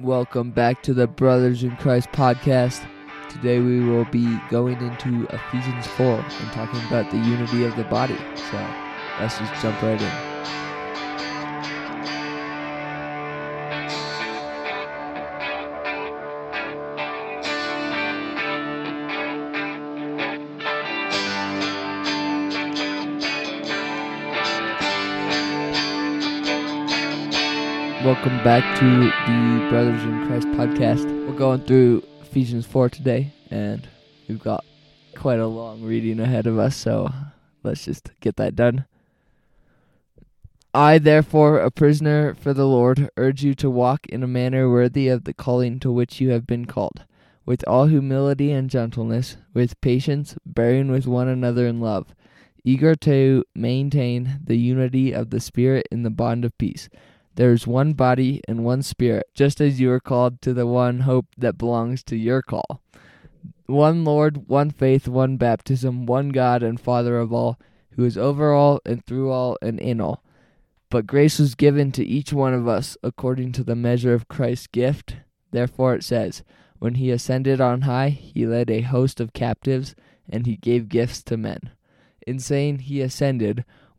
Welcome back to the Brothers in Christ podcast. Today we will be going into Ephesians 4 and talking about the unity of the body. So let's just jump right in. Welcome back to the Brothers in Christ podcast. We're going through Ephesians 4 today, and we've got quite a long reading ahead of us, so let's just get that done. I, therefore, a prisoner for the Lord, urge you to walk in a manner worthy of the calling to which you have been called, with all humility and gentleness, with patience, bearing with one another in love, eager to maintain the unity of the Spirit in the bond of peace. There is one body and one spirit, just as you are called to the one hope that belongs to your call. One Lord, one faith, one baptism, one God and Father of all, who is over all and through all and in all. But grace was given to each one of us according to the measure of Christ's gift. Therefore it says, When he ascended on high, he led a host of captives, and he gave gifts to men. In saying he ascended,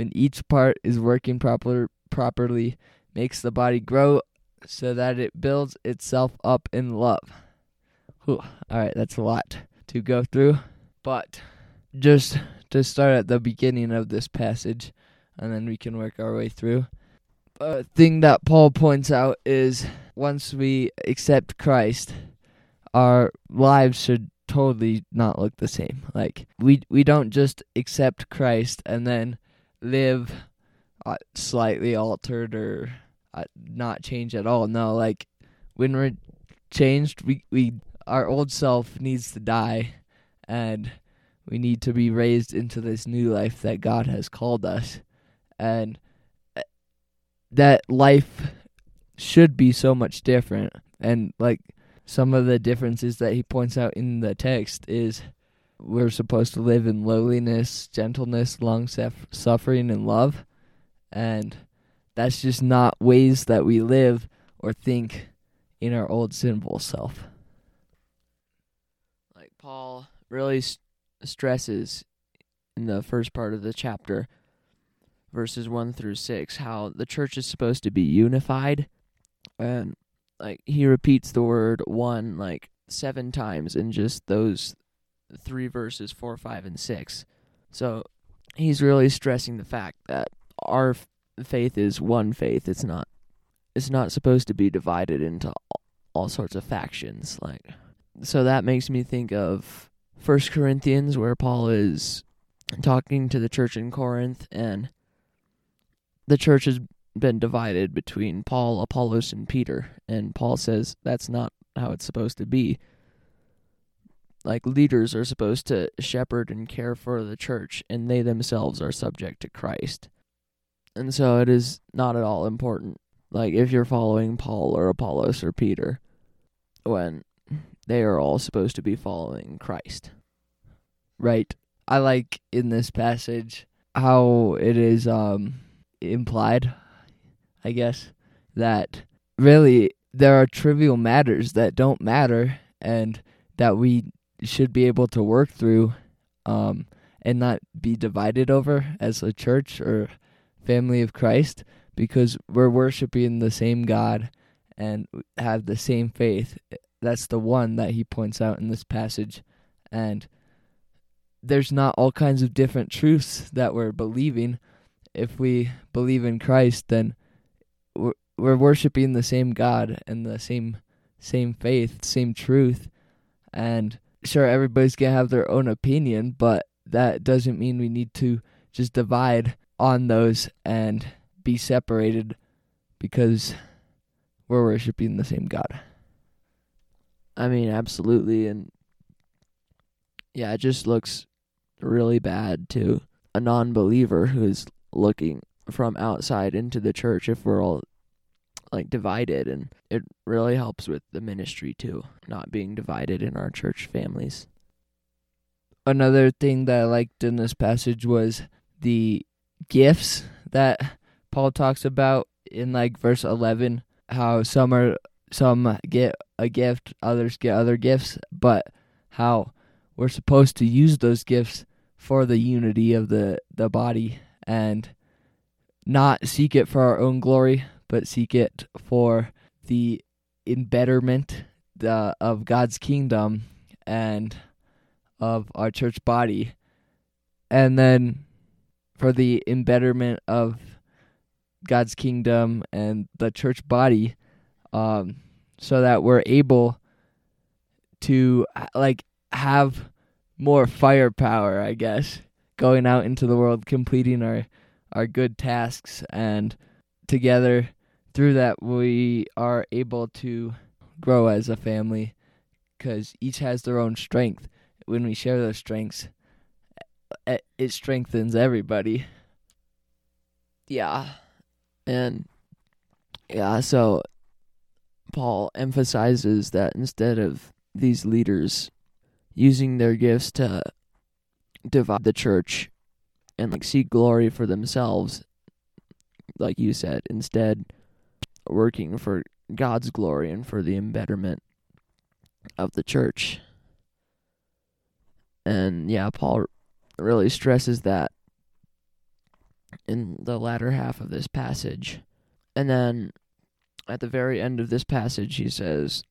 when each part is working proper, properly, makes the body grow so that it builds itself up in love. Whew. All right, that's a lot to go through, but just to start at the beginning of this passage, and then we can work our way through. A thing that Paul points out is once we accept Christ, our lives should totally not look the same. Like we we don't just accept Christ and then live uh, slightly altered or uh, not change at all. No, like when we're changed, we we our old self needs to die, and we need to be raised into this new life that God has called us, and uh, that life should be so much different. And like some of the differences that he points out in the text is we're supposed to live in lowliness, gentleness, long suffering, and love. And that's just not ways that we live or think in our old sinful self. Like Paul really st- stresses in the first part of the chapter, verses 1 through 6, how the church is supposed to be unified. And like he repeats the word one like seven times in just those three verses four, five, and six. So he's really stressing the fact that our faith is one faith. It's not. It's not supposed to be divided into all, all sorts of factions. Like, so that makes me think of First Corinthians, where Paul is talking to the church in Corinth, and the church has been divided between Paul, Apollos, and Peter. And Paul says that's not how it's supposed to be like leaders are supposed to shepherd and care for the church and they themselves are subject to Christ. And so it is not at all important like if you're following Paul or Apollos or Peter when they are all supposed to be following Christ. Right. I like in this passage how it is um implied I guess that really there are trivial matters that don't matter and that we should be able to work through um, and not be divided over as a church or family of Christ because we're worshiping the same God and have the same faith. That's the one that he points out in this passage. And there's not all kinds of different truths that we're believing. If we believe in Christ then we're, we're worshiping the same God and the same same faith same truth. And sure everybody's to have their own opinion but that doesn't mean we need to just divide on those and be separated because we're worshiping the same God. I mean, absolutely. And yeah, it just looks really bad to a non believer who's looking from outside into the church if we're all like divided. And it really helps with the ministry too, not being divided in our church families. Another thing that I liked in this passage was the gifts that Paul talks about in like verse 11 how some are some get a gift, others get other gifts, but how we're supposed to use those gifts for the unity of the the body and not seek it for our own glory, but seek it for the embetterment the, of God's kingdom and of our church body. And then for the embetterment of God's kingdom and the church body, um, so that we're able to like have more firepower, I guess, going out into the world, completing our our good tasks, and together through that we are able to grow as a family because each has their own strength. When we share those strengths, eh, it strengthens everybody. Yeah. And yeah, so Paul emphasizes that instead of these leaders using their gifts to divide the church and like seek glory for themselves, like you said, instead working for God's glory and for the embetterment of the church. And yeah, Paul really stresses that in the latter half of this passage. And then at the very end of this passage he says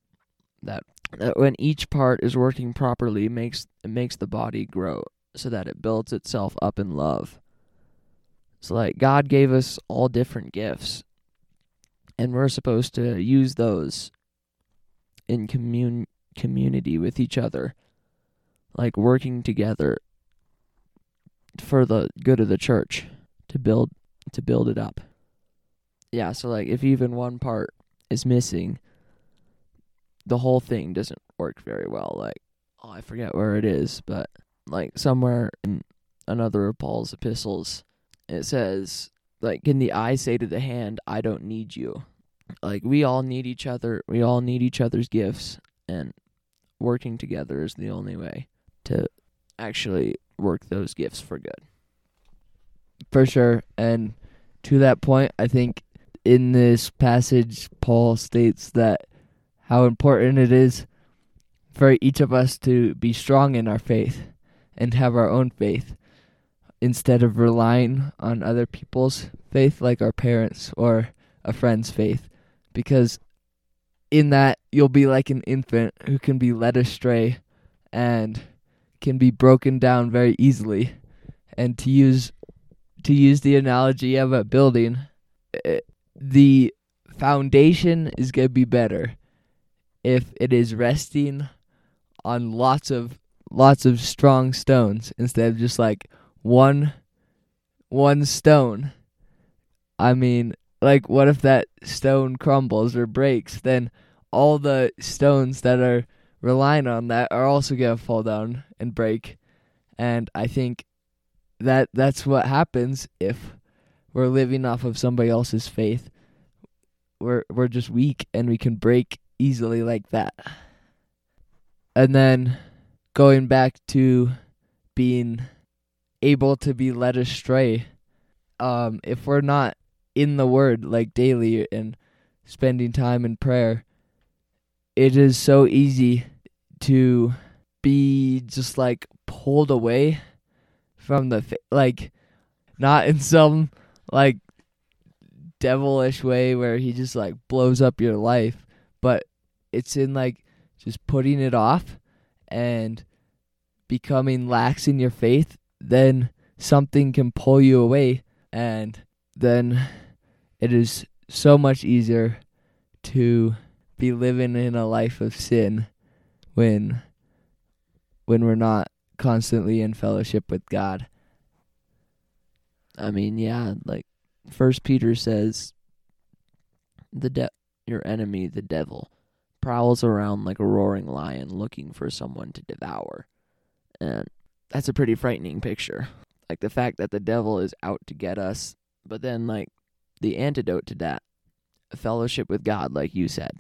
that, that when each part is working properly makes it makes the body grow so that it builds itself up in love. So like God gave us all different gifts and we're supposed to use those in commun community with each other like working together for the good of the church to build to build it up. Yeah, so like if even one part is missing, the whole thing doesn't work very well. Like, oh, I forget where it is, but like somewhere in another of Paul's epistles, it says, like, can the eye say to the hand, I don't need you? Like, we all need each other. We all need each other's gifts, and working together is the only way to actually work those gifts for good. For sure. And to that point, I think in this passage, Paul states that how important it is for each of us to be strong in our faith and have our own faith instead of relying on other people's faith, like our parents or a friend's faith. Because in that, you'll be like an infant who can be led astray and can be broken down very easily. And to use to use the analogy of a building, it, eh, the foundation is going to be better if it is resting on lots of lots of strong stones instead of just like one one stone. I mean, like what if that stone crumbles or breaks? Then all the stones that are relying on that are also going to fall down and break. And I think that that's what happens if we're living off of somebody else's faith. We're we're just weak and we can break easily like that. And then going back to being able to be led astray um if we're not in the word like daily and spending time in prayer it is so easy to be just like pulled away from the like not in some like devilish way where he just like blows up your life but it's in like just putting it off and becoming lax in your faith, then something can pull you away and then it is so much easier to be living in a life of sin when when we're not constantly in fellowship with God. I mean, yeah, like First Peter says, the de- your enemy, the devil, prowls around like a roaring lion looking for someone to devour. And that's a pretty frightening picture. Like the fact that the devil is out to get us, but then like the antidote to that, fellowship with God, like you said.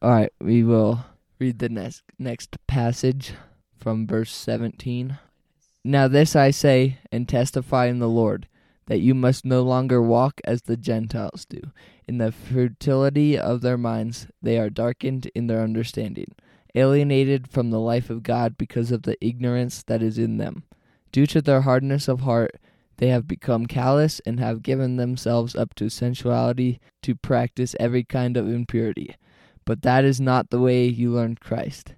All right, we will read the next next passage from verse 17. Now this I say and testify in the Lord that you must no longer walk as the Gentiles do. In the futility of their minds, they are darkened in their understanding, alienated from the life of God because of the ignorance that is in them. Due to their hardness of heart, they have become callous and have given themselves up to sensuality to practice every kind of impurity. But that is not the way you learned Christ.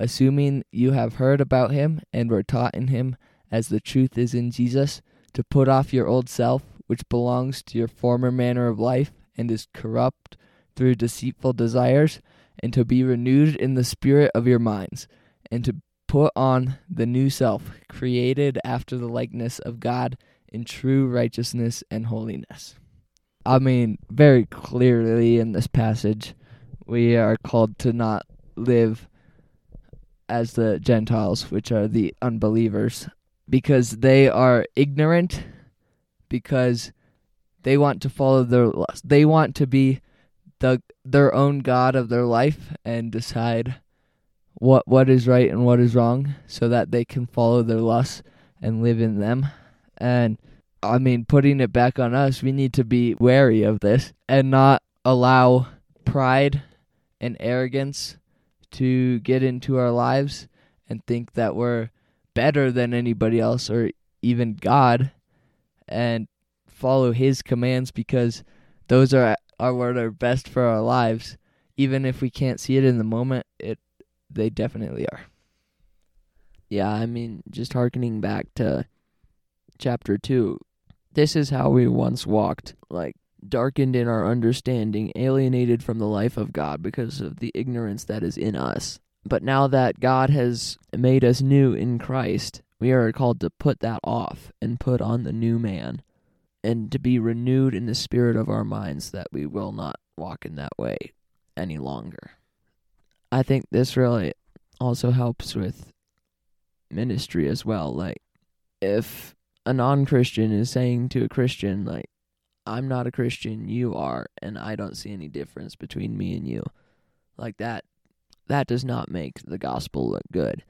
Assuming you have heard about him and were taught in him, as the truth is in Jesus, to put off your old self, which belongs to your former manner of life and is corrupt through deceitful desires, and to be renewed in the spirit of your minds, and to put on the new self, created after the likeness of God in true righteousness and holiness. I mean, very clearly in this passage, we are called to not live as the Gentiles, which are the unbelievers, because they are ignorant, because they want to follow their lust. They want to be the their own god of their life and decide what what is right and what is wrong so that they can follow their lusts and live in them. And I mean, putting it back on us, we need to be wary of this and not allow pride and arrogance to get into our lives and think that we're better than anybody else or even God and follow his commands because those are are what are best for our lives even if we can't see it in the moment it they definitely are Yeah, I mean, just harkening back to chapter 2, this is how we once walked, like darkened in our understanding, alienated from the life of God because of the ignorance that is in us. But now that God has made us new in Christ, we are called to put that off and put on the new man, and to be renewed in the spirit of our minds that we will not walk in that way any longer. I think this really also helps with ministry as well. Like, if a non Christian is saying to a Christian, like, I'm not a Christian, you are, and I don't see any difference between me and you, like that, that does not make the gospel look good.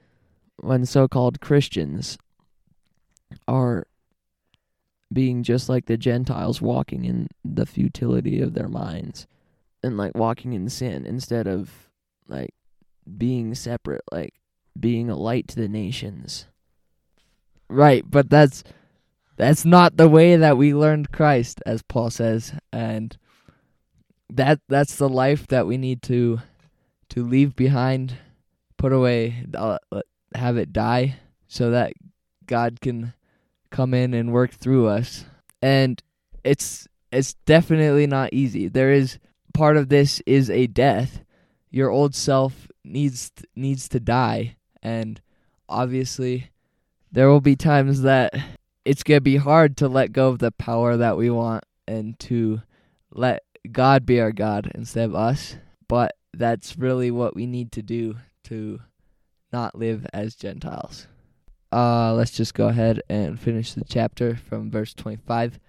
When so called Christians are being just like the Gentiles, walking in the futility of their minds and like walking in sin instead of like being separate, like being a light to the nations. right but that's that's not the way that we learned Christ as Paul says and that that's the life that we need to to leave behind put away uh, uh, have it die so that God can come in and work through us and it's it's definitely not easy there is part of this is a death your old self needs needs to die and obviously there will be times that it's going to be hard to let go of the power that we want and to let God be our God instead of us. But that's really what we need to do to not live as Gentiles. Uh, let's just go ahead and finish the chapter from verse 25.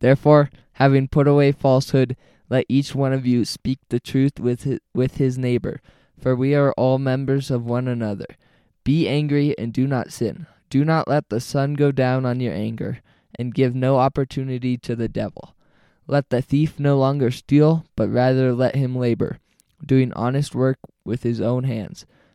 Therefore, having put away falsehood, let each one of you speak the truth with his, with his neighbor, for we are all members of one another. Be angry and do not sin. Do not let the sun go down on your anger, and give no opportunity to the devil. Let the thief no longer steal, but rather let him labor, doing honest work with his own hands,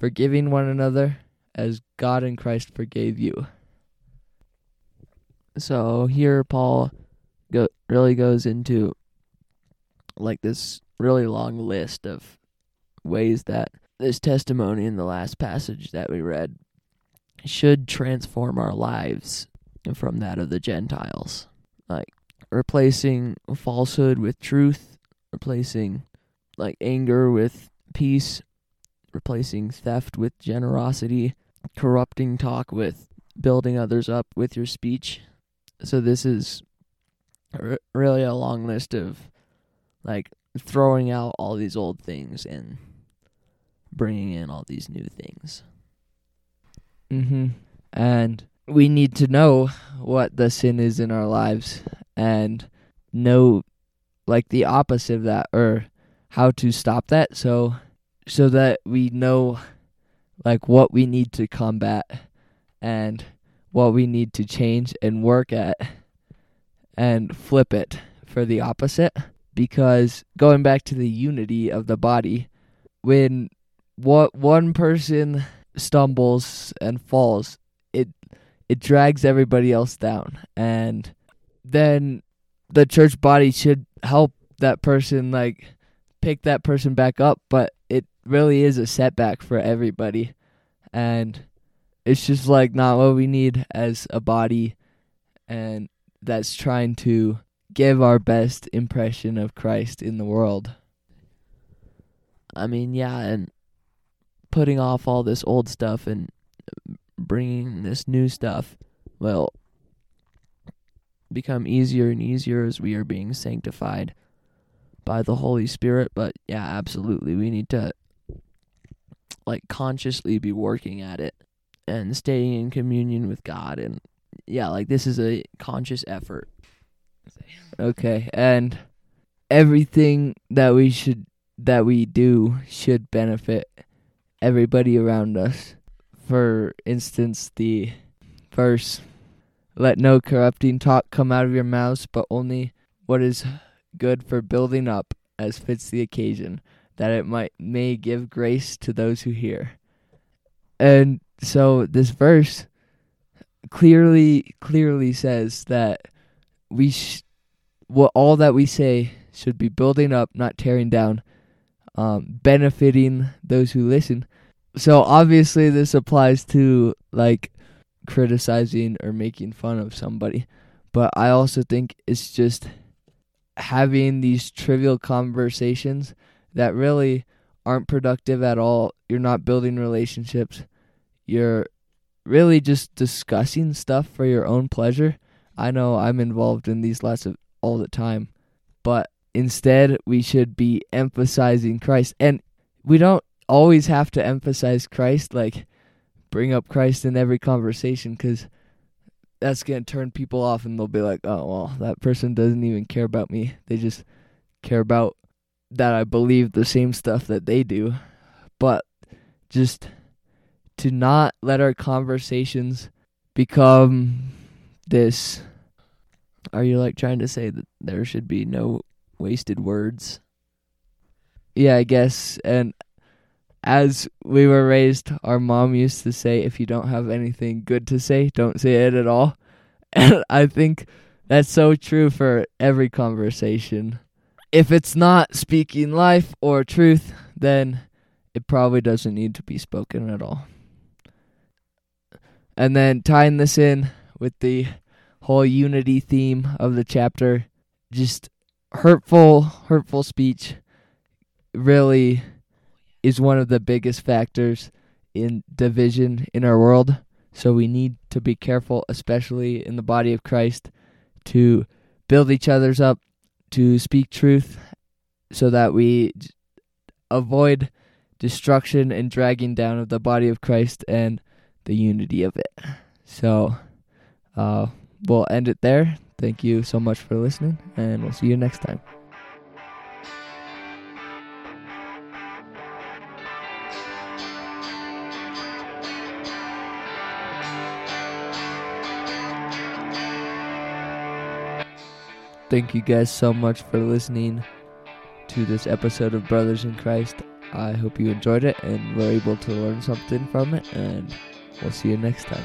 forgiving one another, as God in Christ forgave you. So here Paul go, really goes into like this really long list of ways that this testimony in the last passage that we read should transform our lives from that of the Gentiles. Like replacing falsehood with truth, replacing like anger with peace, replacing theft with generosity, corrupting talk with building others up with your speech. So this is r- really a long list of like throwing out all these old things and bringing in all these new things. Mhm. And we need to know what the sin is in our lives and know like the opposite of that or how to stop that so so that we know like what we need to combat and what we need to change and work at and flip it for the opposite. Because going back to the unity of the body when what one person stumbles and falls it it drags everybody else down. And then the church body should help that person like pick that person back up but really is a setback for everybody and it's just like not what we need as a body and that's trying to give our best impression of Christ in the world. I mean, yeah, and putting off all this old stuff and bringing this new stuff will become easier and easier as we are being sanctified by the Holy Spirit. But yeah, absolutely, we need to like consciously be working at it and staying in communion with God. And yeah, like this is a conscious effort. Okay, and everything that we should that we do should benefit everybody around us. For instance, the verse let no corrupting talk come out of your mouths, but only what is good for building up as fits the occasion, that it might may give grace to those who hear. And so this verse clearly clearly says that we sh- what all that we say should be building up, not tearing down, um, benefiting those who listen. So obviously this applies to like criticizing or making fun of somebody, but I also think it's just having these trivial conversations that really aren't productive at all. You're not building relationships. You're really just discussing stuff for your own pleasure. I know I'm involved in these lots of all the time, but instead we should be emphasizing Christ. And we don't always have to emphasize Christ, like bring up Christ in every conversation, because that's going to turn people off and they'll be like, oh, well, that person doesn't even care about me. They just care about that I believe the same stuff that they do. But just to not let our conversations become this. Are you like trying to say that there should be no wasted words? Yeah, I guess. And as we were raised, our mom used to say, if you don't have anything good to say, don't say it at all. And I think that's so true for every conversation. If it's not speaking life or truth, then it probably doesn't need to be spoken at all. And then tying this in with the whole unity theme of the chapter, just hurtful, hurtful speech really is one of the biggest factors in division in our world. So we need to be careful, especially in the body of Christ, to build each other's up, to speak truth, so that we avoid destruction and dragging down of the body of Christ and the unity of it. So uh, we'll end it there. Thank you so much for listening, and we'll see you next time. Thank you guys so much for listening to this episode of Brothers in Christ. I hope you enjoyed it and were able to learn something from it, and we'll see you next time.